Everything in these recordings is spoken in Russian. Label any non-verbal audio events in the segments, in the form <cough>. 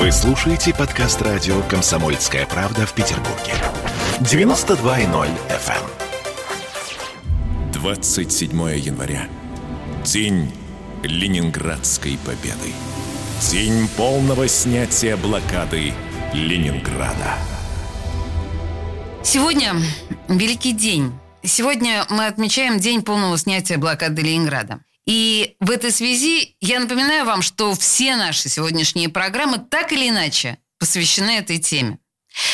Вы слушаете подкаст радио «Комсомольская правда» в Петербурге. 92.0 FM. 27 января. День Ленинградской победы. День полного снятия блокады Ленинграда. Сегодня великий день. Сегодня мы отмечаем день полного снятия блокады Ленинграда. И в этой связи я напоминаю вам, что все наши сегодняшние программы так или иначе посвящены этой теме.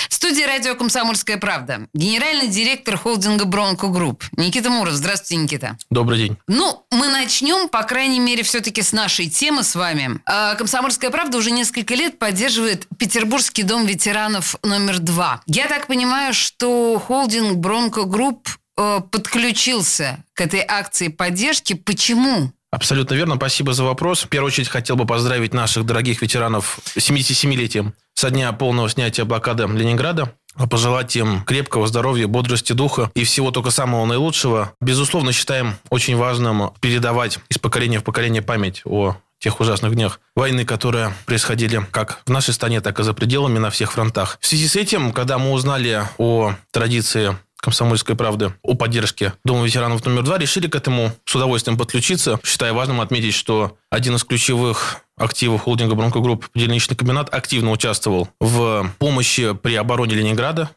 В студии радио «Комсомольская правда» генеральный директор холдинга «Бронка Групп» Никита Муров. Здравствуйте, Никита. Добрый день. Ну, мы начнем, по крайней мере, все-таки с нашей темы с вами. А, «Комсомольская правда» уже несколько лет поддерживает Петербургский дом ветеранов номер два. Я так понимаю, что холдинг «Бронка Групп» подключился к этой акции поддержки. Почему? Абсолютно верно. Спасибо за вопрос. В первую очередь хотел бы поздравить наших дорогих ветеранов 77-летием со дня полного снятия блокады Ленинграда пожелать им крепкого здоровья, бодрости духа и всего только самого наилучшего. Безусловно, считаем очень важным передавать из поколения в поколение память о тех ужасных днях войны, которые происходили как в нашей стране, так и за пределами на всех фронтах. В связи с этим, когда мы узнали о традиции «Комсомольской правды» о поддержке Дома ветеранов номер два, решили к этому с удовольствием подключиться. Считаю важным отметить, что один из ключевых активов холдинга Бронкогрупп «Деляничный комбинат» активно участвовал в помощи при обороне Ленинграда.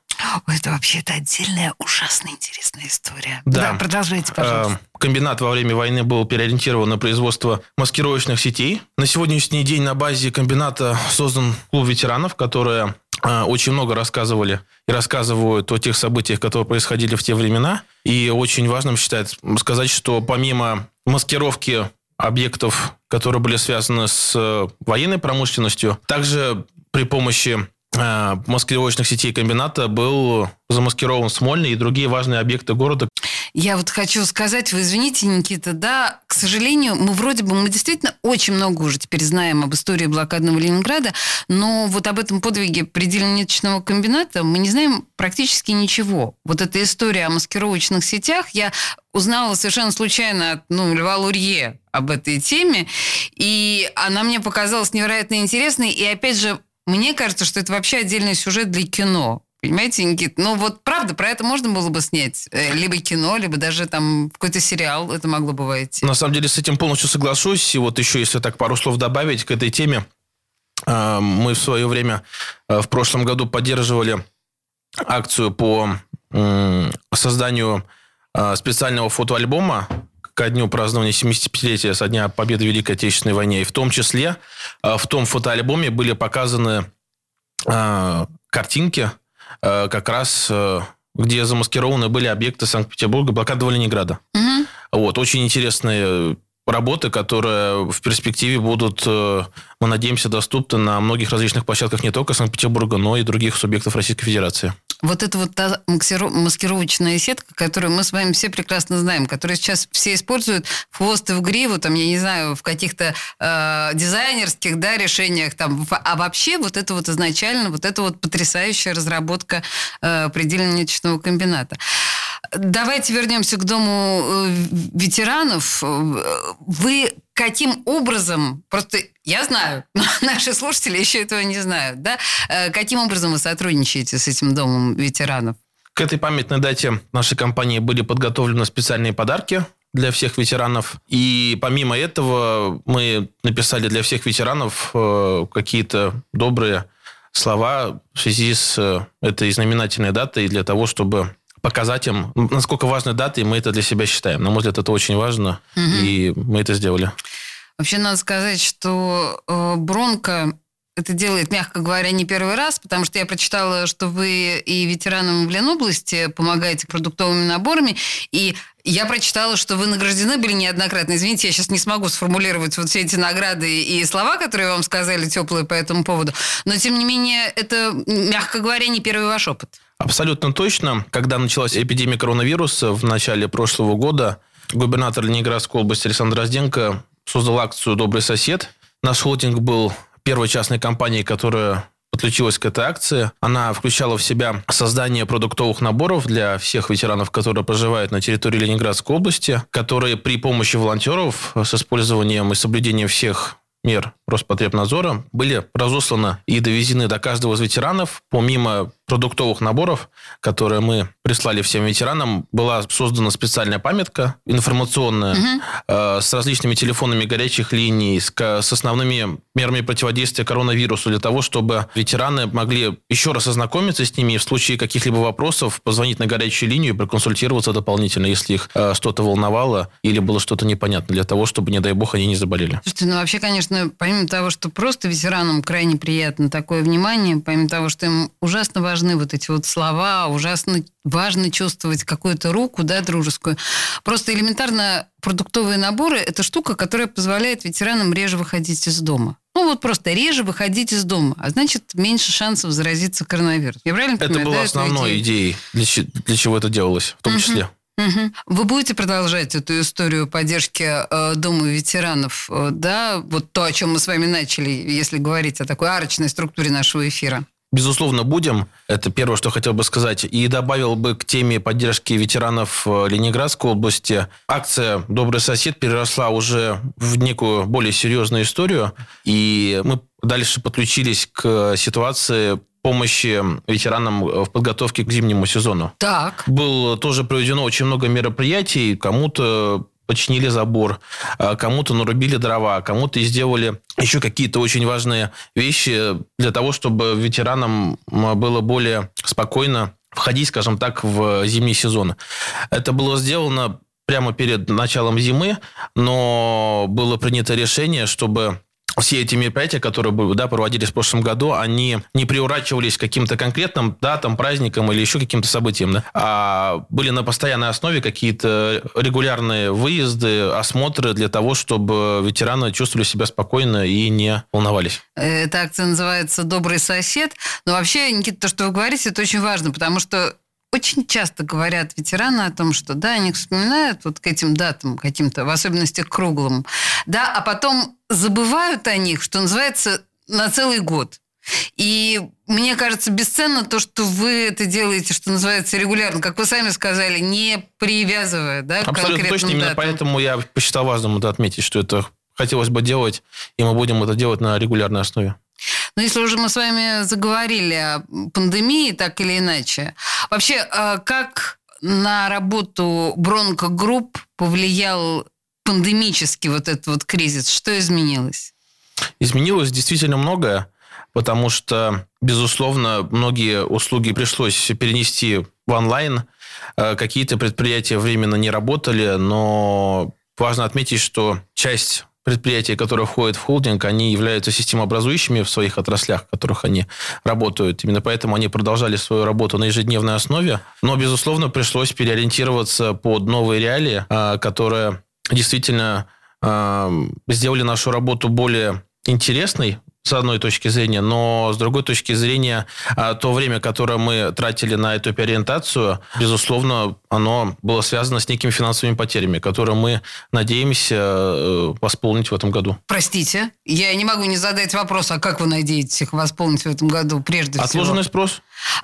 Это вообще это отдельная ужасно интересная история. Да. Да, продолжайте, пожалуйста. Э, Комбинат во время войны был переориентирован на производство маскировочных сетей. На сегодняшний день на базе комбината создан клуб ветеранов, которые очень много рассказывали и рассказывают о тех событиях, которые происходили в те времена. И очень важным считает сказать, что помимо маскировки объектов, которые были связаны с э, военной промышленностью, также при помощи маскировочных сетей комбината был замаскирован Смольный и другие важные объекты города. Я вот хочу сказать, вы извините, Никита, да, к сожалению, мы вроде бы, мы действительно очень много уже теперь знаем об истории блокадного Ленинграда, но вот об этом подвиге предельничного комбината мы не знаем практически ничего. Вот эта история о маскировочных сетях, я узнала совершенно случайно от ну, Льва Лурье об этой теме, и она мне показалась невероятно интересной, и опять же, мне кажется, что это вообще отдельный сюжет для кино. Понимаете, Никит? Ну вот правда, про это можно было бы снять. Э, Либо кино, либо даже там какой-то сериал это могло бы войти. На самом деле с этим полностью соглашусь. И вот еще, если так пару слов добавить к этой теме, э, мы в свое время э, в прошлом году поддерживали акцию по созданию э, специального фотоальбома ко дню празднования 75-летия со дня победы в Великой Отечественной войне. И в том числе э, в том фотоальбоме были показаны э, картинки, э, как раз где замаскированы были объекты Санкт-Петербурга, блокады Ленинграда. Мгм. Вот, очень интересные работы, которые в перспективе будут, э, мы надеемся, доступны на многих различных площадках не только Санкт-Петербурга, но и других субъектов Российской Федерации. Вот это вот та маскировочная сетка, которую мы с вами все прекрасно знаем, которую сейчас все используют в хвост и в гриву, там, я не знаю, в каких-то э, дизайнерских да, решениях. Там. А вообще вот это вот изначально, вот это вот потрясающая разработка э, предельно-ниточного комбината. Давайте вернемся к Дому э, ветеранов. Вы каким образом, просто я знаю, но <laughs> наши слушатели еще этого не знают, да? Э, Каким образом вы сотрудничаете с этим Домом ветеранов? К этой памятной дате нашей компании были подготовлены специальные подарки для всех ветеранов. И помимо этого мы написали для всех ветеранов э, какие-то добрые слова в связи с этой знаменательной датой для того, чтобы показать им, насколько важной датой мы это для себя считаем. На мой взгляд, это очень важно, и мы это сделали. Вообще надо сказать, что э, Бронко это делает, мягко говоря, не первый раз, потому что я прочитала, что вы и ветеранам в Ленобласти помогаете продуктовыми наборами, и я прочитала, что вы награждены были неоднократно. Извините, я сейчас не смогу сформулировать вот все эти награды и слова, которые вам сказали теплые по этому поводу, но тем не менее это, мягко говоря, не первый ваш опыт. Абсолютно точно. Когда началась эпидемия коронавируса в начале прошлого года, губернатор Ленинградской области Александр Розденко создал акцию «Добрый сосед». Наш холдинг был первой частной компанией, которая подключилась к этой акции. Она включала в себя создание продуктовых наборов для всех ветеранов, которые проживают на территории Ленинградской области, которые при помощи волонтеров с использованием и соблюдением всех мер Роспотребнадзора были разосланы и довезены до каждого из ветеранов. Помимо продуктовых наборов, которые мы прислали всем ветеранам, была создана специальная памятка информационная угу. э, с различными телефонами горячих линий, с, с основными мерами противодействия коронавирусу для того, чтобы ветераны могли еще раз ознакомиться с ними и в случае каких-либо вопросов позвонить на горячую линию и проконсультироваться дополнительно, если их э, что-то волновало или было что-то непонятно, для того, чтобы, не дай бог, они не заболели. Слушайте, ну вообще, конечно, помимо того, что просто ветеранам крайне приятно такое внимание, помимо того, что им ужасно важны вот эти вот слова, ужасно важно чувствовать какую-то руку, да, дружескую. Просто элементарно продуктовые наборы – это штука, которая позволяет ветеранам реже выходить из дома. Ну, вот просто реже выходить из дома, а значит, меньше шансов заразиться коронавирусом. Я правильно понимаю? Это было да, основной идеей, для, для чего это делалось, в том угу. числе. Угу. Вы будете продолжать эту историю поддержки э, Дома ветеранов, э, да? Вот то, о чем мы с вами начали, если говорить о такой арочной структуре нашего эфира. Безусловно, будем. Это первое, что хотел бы сказать. И добавил бы к теме поддержки ветеранов э, Ленинградской области. Акция «Добрый сосед» переросла уже в некую более серьезную историю. И мы дальше подключились к ситуации помощи ветеранам в подготовке к зимнему сезону. Так. Было тоже проведено очень много мероприятий. Кому-то починили забор, а кому-то нарубили дрова, кому-то сделали еще какие-то очень важные вещи для того, чтобы ветеранам было более спокойно входить, скажем так, в зимний сезон. Это было сделано прямо перед началом зимы, но было принято решение, чтобы все эти мероприятия, которые да, проводились в прошлом году, они не приурачивались к каким-то конкретным датам, праздникам или еще каким-то событиям, да, а были на постоянной основе какие-то регулярные выезды, осмотры для того, чтобы ветераны чувствовали себя спокойно и не волновались. Эта акция называется «Добрый сосед». Но вообще, Никита, то, что вы говорите, это очень важно, потому что очень часто говорят ветераны о том, что да, они вспоминают вот к этим датам каким-то, в особенности к круглым, да, а потом забывают о них, что называется, на целый год. И мне кажется, бесценно то, что вы это делаете, что называется, регулярно, как вы сами сказали, не привязывая да, к Абсолютно точно, датам. именно поэтому я посчитал важным это отметить, что это хотелось бы делать, и мы будем это делать на регулярной основе. Но если уже мы с вами заговорили о пандемии, так или иначе, вообще, а как на работу бронкогрупп повлиял пандемический вот этот вот кризис? Что изменилось? Изменилось действительно многое, потому что, безусловно, многие услуги пришлось перенести в онлайн. Э, какие-то предприятия временно не работали, но важно отметить, что часть предприятия, которые входят в холдинг, они являются системообразующими в своих отраслях, в которых они работают. Именно поэтому они продолжали свою работу на ежедневной основе. Но, безусловно, пришлось переориентироваться под новые реалии, а, которые действительно а, сделали нашу работу более интересной с одной точки зрения, но с другой точки зрения, а, то время, которое мы тратили на эту переориентацию, безусловно, оно было связано с некими финансовыми потерями, которые мы надеемся э, восполнить в этом году. Простите, я не могу не задать вопрос, а как вы надеетесь их восполнить в этом году прежде Отложенный всего? Отложенный спрос.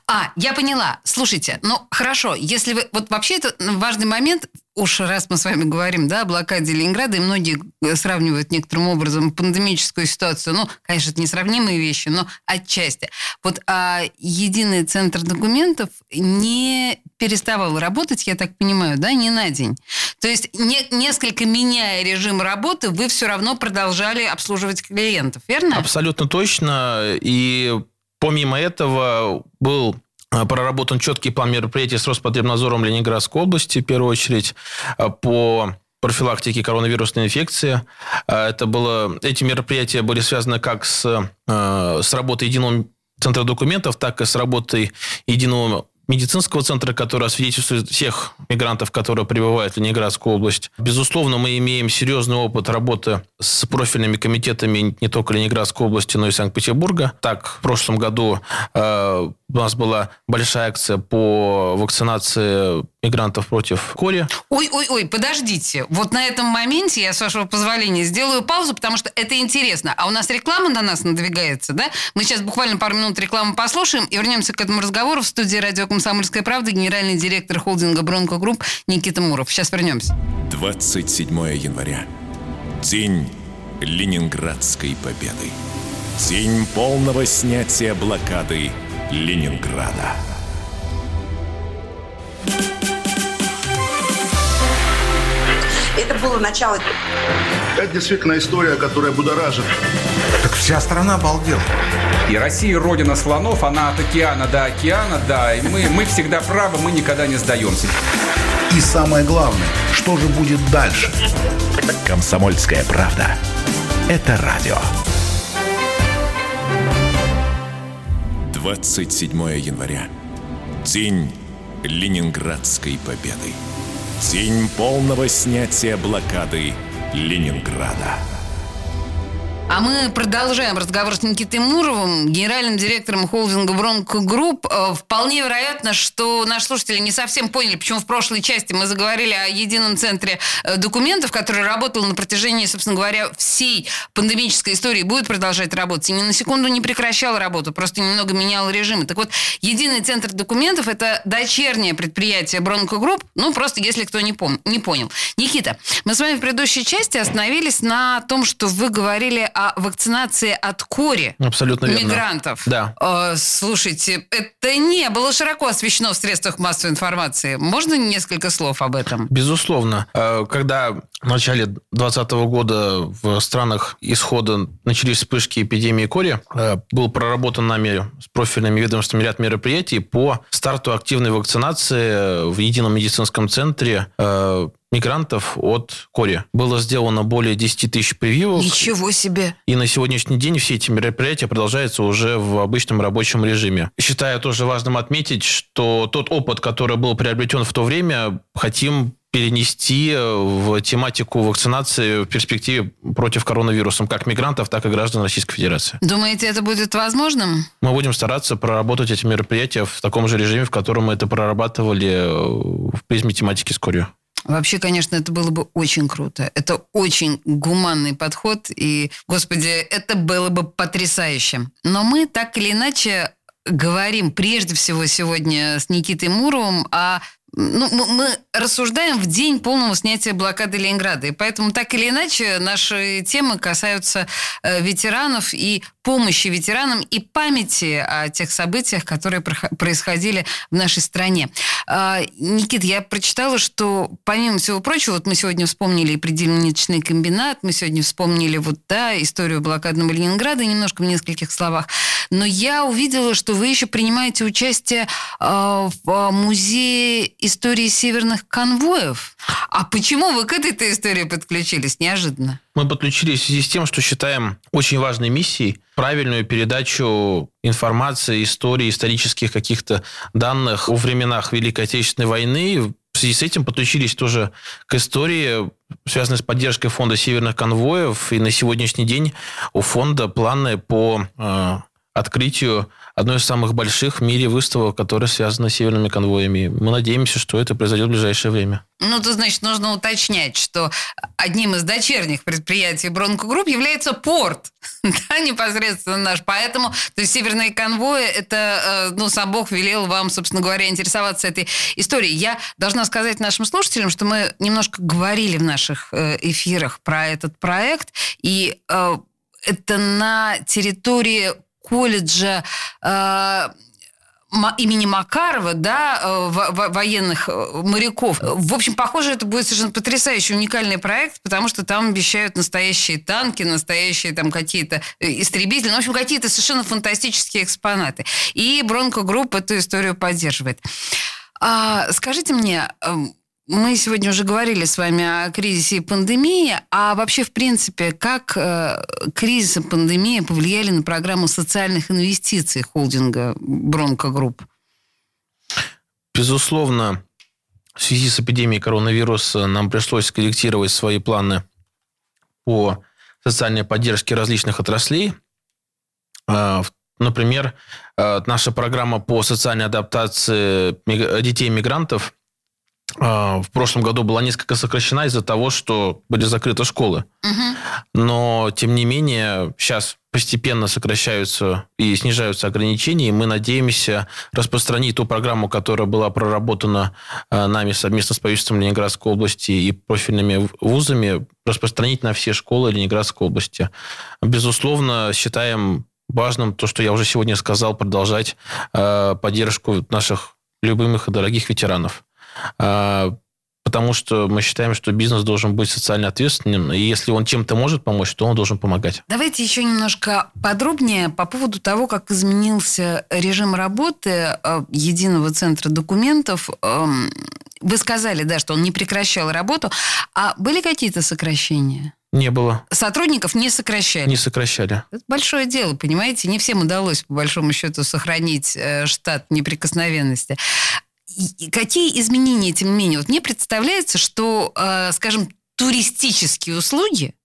А, я поняла. Слушайте, ну хорошо, если вы... Вот вообще это важный момент, уж раз мы с вами говорим, да, о блокаде Ленинграда, и многие э, сравнивают некоторым образом пандемическую ситуацию, ну, конечно, это несравнимые вещи, но отчасти. Вот а единый центр документов не переставал работать, я так понимаю, да, не на день. То есть не, несколько меняя режим работы, вы все равно продолжали обслуживать клиентов, верно? Абсолютно точно. И помимо этого был проработан четкий план мероприятий с Роспотребнадзором Ленинградской области, в первую очередь, а, по профилактике коронавирусной инфекции. А, это было, эти мероприятия были связаны как с, с работой единого центра документов, так и с работой единого медицинского центра, который освидетельствует всех мигрантов, которые прибывают в Ленинградскую область. Безусловно, мы имеем серьезный опыт работы с профильными комитетами не только Ленинградской области, но и Санкт-Петербурга. Так, в прошлом году э, у нас была большая акция по вакцинации мигрантов против кори. Ой-ой-ой, подождите. Вот на этом моменте я, с вашего позволения, сделаю паузу, потому что это интересно. А у нас реклама на нас надвигается, да? Мы сейчас буквально пару минут рекламы послушаем и вернемся к этому разговору в студии радио «Комсомольская правда» генеральный директор холдинга «Бронко Никита Муров. Сейчас вернемся. 27 января. День Ленинградской победы. День полного снятия блокады Ленинграда. Это было начало. Это действительно история, которая будоражит. Так вся страна обалдела. И Россия родина слонов, она от океана до океана, да. И мы, мы всегда правы, мы никогда не сдаемся. И самое главное, что же будет дальше? Комсомольская правда. Это радио. 27 января. День Ленинградской победы. День полного снятия блокады Ленинграда. А мы продолжаем разговор с Никитой Муровым, генеральным директором холдинга Бронка Групп. Э, вполне вероятно, что наши слушатели не совсем поняли, почему в прошлой части мы заговорили о едином центре э, документов, который работал на протяжении, собственно говоря, всей пандемической истории, будет продолжать работать. И ни на секунду не прекращал работу, просто немного менял режимы. Так вот, единый центр документов – это дочернее предприятие Бронка Групп, ну, просто если кто не, пом- не понял. Никита, мы с вами в предыдущей части остановились на том, что вы говорили о вакцинации от кори Абсолютно верно. мигрантов. Да. Э, слушайте, это не было широко освещено в средствах массовой информации. Можно несколько слов об этом? Безусловно. Э, Когда в начале 2020 года в странах исхода начались вспышки эпидемии кори, э, был проработан нами с профильными ведомствами ряд мероприятий по старту активной вакцинации в едином медицинском центре э, мигрантов от кори. Было сделано более 10 тысяч прививок. Ничего себе! И на сегодняшний день все эти мероприятия продолжаются уже в обычном рабочем режиме. Считаю тоже важным отметить, что тот опыт, который был приобретен в то время, хотим перенести в тематику вакцинации в перспективе против коронавируса как мигрантов, так и граждан Российской Федерации. Думаете, это будет возможным? Мы будем стараться проработать эти мероприятия в таком же режиме, в котором мы это прорабатывали э, в призме тематики с корью. Вообще, конечно, это было бы очень круто. Это очень гуманный подход, и, господи, это было бы потрясающе. Но мы так или иначе говорим прежде всего сегодня с Никитой Муровым о ну, мы, рассуждаем в день полного снятия блокады Ленинграда. И поэтому так или иначе наши темы касаются э, ветеранов и помощи ветеранам и памяти о тех событиях, которые происходили в нашей стране. Э, Никит, я прочитала, что помимо всего прочего, вот мы сегодня вспомнили и предельничный комбинат, мы сегодня вспомнили вот, да, историю блокадного Ленинграда немножко в нескольких словах, но я увидела, что вы еще принимаете участие э, в музее истории северных конвоев. А почему вы к этой истории подключились? Неожиданно. Мы подключились в связи с тем, что считаем очень важной миссией правильную передачу информации, истории, исторических каких-то данных о временах Великой Отечественной войны. В связи с этим подключились тоже к истории, связанной с поддержкой фонда северных конвоев. И на сегодняшний день у фонда планы по э, открытию одной из самых больших в мире выставок, которая связана с северными конвоями. Мы надеемся, что это произойдет в ближайшее время. Ну, то значит, нужно уточнять, что одним из дочерних предприятий Бронка Групп является порт, <laughs> да, непосредственно наш. Поэтому, то есть, северные конвои, это, ну, сам Бог велел вам, собственно говоря, интересоваться этой историей. Я должна сказать нашим слушателям, что мы немножко говорили в наших эфирах про этот проект, и это на территории колледжа э, имени Макарова, да, э, военных э, моряков. В общем, похоже, это будет совершенно потрясающий, уникальный проект, потому что там обещают настоящие танки, настоящие там какие-то истребители, ну, в общем, какие-то совершенно фантастические экспонаты. И Бронка Групп эту историю поддерживает. А, скажите мне, эм, мы сегодня уже говорили с вами о кризисе и пандемии, а вообще, в принципе, как э, кризис и пандемия повлияли на программу социальных инвестиций холдинга Бронка Групп? Безусловно, в связи с эпидемией коронавируса нам пришлось корректировать свои планы по социальной поддержке различных отраслей. Э, например, э, наша программа по социальной адаптации детей-мигрантов – а, в прошлом году была несколько сокращена из-за того, что были закрыты школы. Но, тем не менее, сейчас постепенно сокращаются и снижаются ограничения, и мы надеемся распространить ту программу, которая была проработана а, нами совместно с правительством Ленинградской области и профильными вузами, распространить на все школы Ленинградской области. Безусловно, считаем важным то, что я уже сегодня сказал, продолжать а, поддержку наших любимых и дорогих ветеранов. А, потому что мы считаем, что бизнес должен быть социально ответственным, и если он чем-то может помочь, то он должен помогать. Давайте еще немножко подробнее по поводу того, как изменился режим работы э, единого центра документов. Эм, вы сказали, да, что он не прекращал работу, а были какие-то сокращения? Не было. Сотрудников не сокращали. Не сокращали. Это большое дело, понимаете? Не всем удалось, по большому счету, сохранить э, штат неприкосновенности какие изменения, тем не менее? Вот мне представляется, что, э, скажем, туристические услуги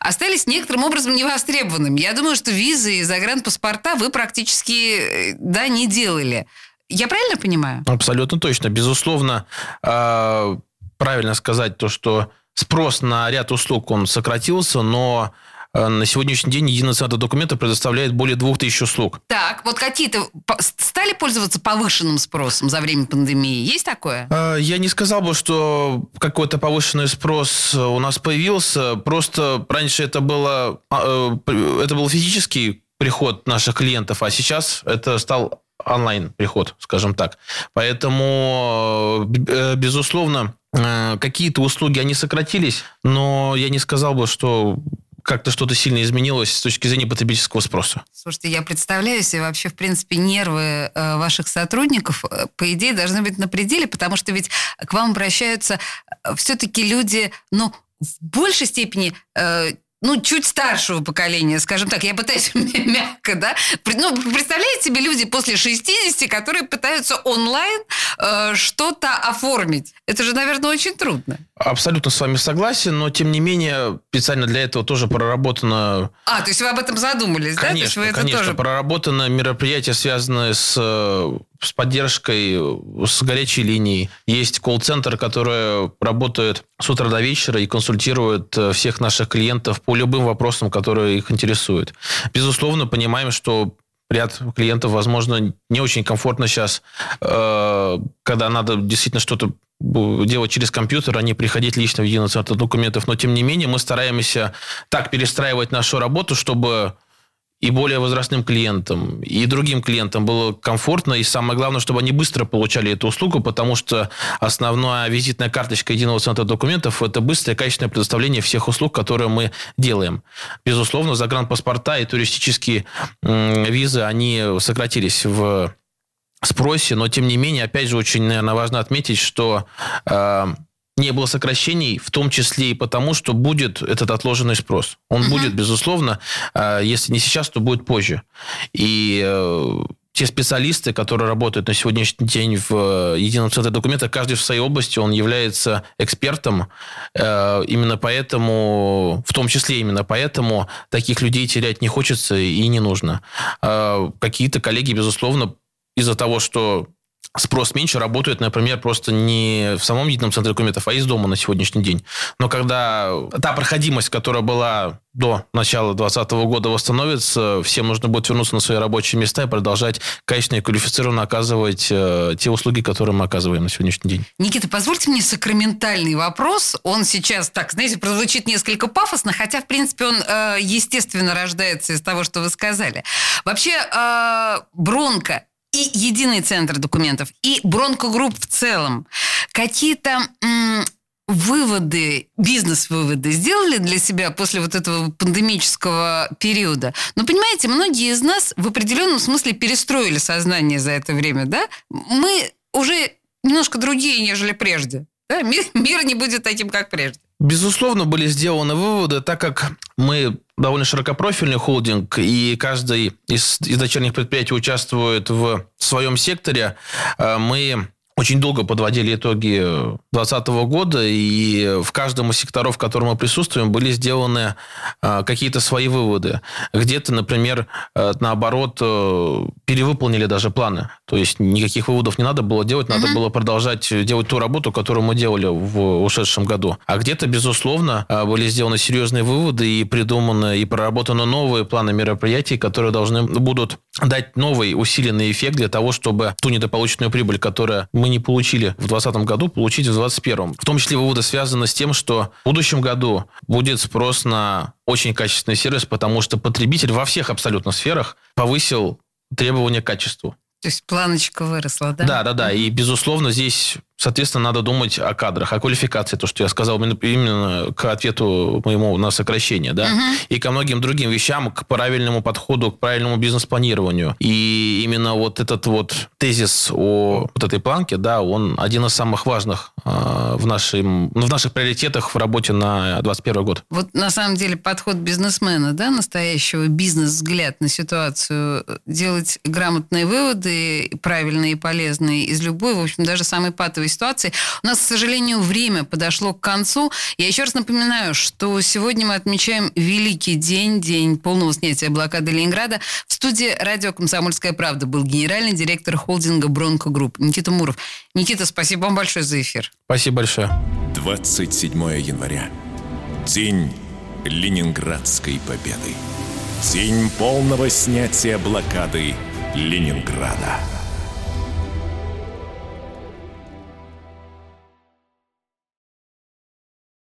остались некоторым образом невостребованными. Я думаю, что визы и загранпаспорта вы практически, э, да, не делали. Я правильно понимаю? Абсолютно точно. Безусловно, э, правильно сказать то, что спрос на ряд услуг, он сократился, но на сегодняшний день единый центр документа предоставляет более 2000 услуг. Так, вот какие-то стали пользоваться повышенным спросом за время пандемии? Есть такое? Э, я не сказал бы, что какой-то повышенный спрос у нас появился. Просто раньше это было, а, э, это был физический приход наших клиентов, а сейчас это стал онлайн приход, скажем так. Поэтому, безусловно, какие-то услуги, они сократились, но я не сказал бы, что как-то что-то сильно изменилось с точки зрения потребительского спроса? Слушайте, я представляю себе вообще, в принципе, нервы э, ваших сотрудников, э, по идее, должны быть на пределе, потому что ведь к вам обращаются э, все-таки люди, ну, в большей степени ну, чуть старшего поколения, скажем так, я пытаюсь <laughs> мягко, да. Ну, представляете себе люди после 60, которые пытаются онлайн э, что-то оформить? Это же, наверное, очень трудно. Абсолютно с вами согласен, но тем не менее специально для этого тоже проработано... А, то есть вы об этом задумались, конечно, да? Конечно, конечно. Тоже... Проработано мероприятие, связанное с э, с поддержкой, с горячей линией. Есть колл-центр, который работает с утра до вечера и консультирует э, всех наших клиентов по любым вопросам, которые их интересуют. Безусловно, понимаем, что ряд клиентов, возможно, не очень комфортно сейчас, э, когда надо действительно что-то делать через компьютер, а не приходить лично в единый центр документов. Но, тем не менее, мы стараемся так перестраивать нашу работу, чтобы и более возрастным клиентам, и другим клиентам было комфортно, и самое главное, чтобы они быстро получали эту услугу, потому что основная визитная карточка единого центра документов – это быстрое, качественное предоставление всех услуг, которые мы делаем. Безусловно, загранпаспорта и туристические визы, они сократились в спросе, но тем не менее, опять же, очень, наверное, важно отметить, что э, не было сокращений, в том числе и потому, что будет этот отложенный спрос. Он угу. будет, безусловно, а, если не сейчас, то будет позже. И э, те специалисты, которые работают на сегодняшний день в э, едином центре документа, каждый в своей области, он является экспертом. Э, именно поэтому, в том числе именно поэтому, таких людей терять не хочется и не нужно. Какие-то коллеги, безусловно, из-за того, что спрос меньше, работают, например, просто не в самом едином центре документов, а из дома на сегодняшний день. Но когда та проходимость, которая была до начала 2020 года восстановится, всем нужно будет вернуться на свои рабочие места и продолжать качественно и квалифицированно оказывать э, те услуги, которые мы оказываем на сегодняшний день. Никита, позвольте мне сакраментальный вопрос. Он сейчас, так, знаете, прозвучит несколько пафосно, хотя, в принципе, он, э, естественно, рождается из того, что вы сказали. Вообще, э, Бронко и единый центр документов, и бронкогрупп в целом какие-то выводы, бизнес-выводы сделали для себя после вот этого пандемического периода. Но, понимаете, многие из нас в определенном смысле перестроили сознание за это время, да? Мы уже немножко другие, нежели прежде. Да? Мир, мир не будет таким, как прежде. Безусловно, были сделаны выводы, так как мы довольно широкопрофильный холдинг, и каждый из, из дочерних предприятий участвует в своем секторе. Э, мы очень долго подводили итоги 2020 года, и в каждом из секторов, в котором мы присутствуем, были сделаны э, какие-то свои выводы. Где-то, например, э, наоборот, перевыполнили даже планы. То есть никаких выводов не надо было делать, надо было продолжать делать ту работу, которую мы делали в ушедшем году. А где-то, безусловно, были сделаны серьезные выводы и придуманы и проработаны новые планы мероприятий, которые должны будут дать новый усиленный эффект для того, чтобы ту недополученную прибыль, которую мы не получили в 2020 году, получить в 2021. В том числе выводы связаны с тем, что в будущем году будет спрос на очень качественный сервис, потому что потребитель во всех абсолютно сферах повысил требования к качеству. То есть планочка выросла, да? Да, да, да. И, безусловно, здесь Соответственно, надо думать о кадрах, о квалификации, то, что я сказал именно к ответу моему на сокращение, да, угу. и ко многим другим вещам, к правильному подходу, к правильному бизнес-планированию. И именно вот этот вот тезис о вот этой планке, да, он один из самых важных э, в, нашем, в наших приоритетах в работе на 2021 год. Вот на самом деле подход бизнесмена, да, настоящего бизнес-взгляд на ситуацию, делать грамотные выводы, правильные и полезные из любой, в общем, даже самой патовой кризисовой ситуации. У нас, к сожалению, время подошло к концу. Я еще раз напоминаю, что сегодня мы отмечаем великий день, день полного снятия блокады Ленинграда. В студии радио «Комсомольская правда» был генеральный директор холдинга «Бронка Групп» Никита Муров. Никита, спасибо вам большое за эфир. Спасибо большое. 27 января. День Ленинградской победы. День полного снятия блокады Ленинграда.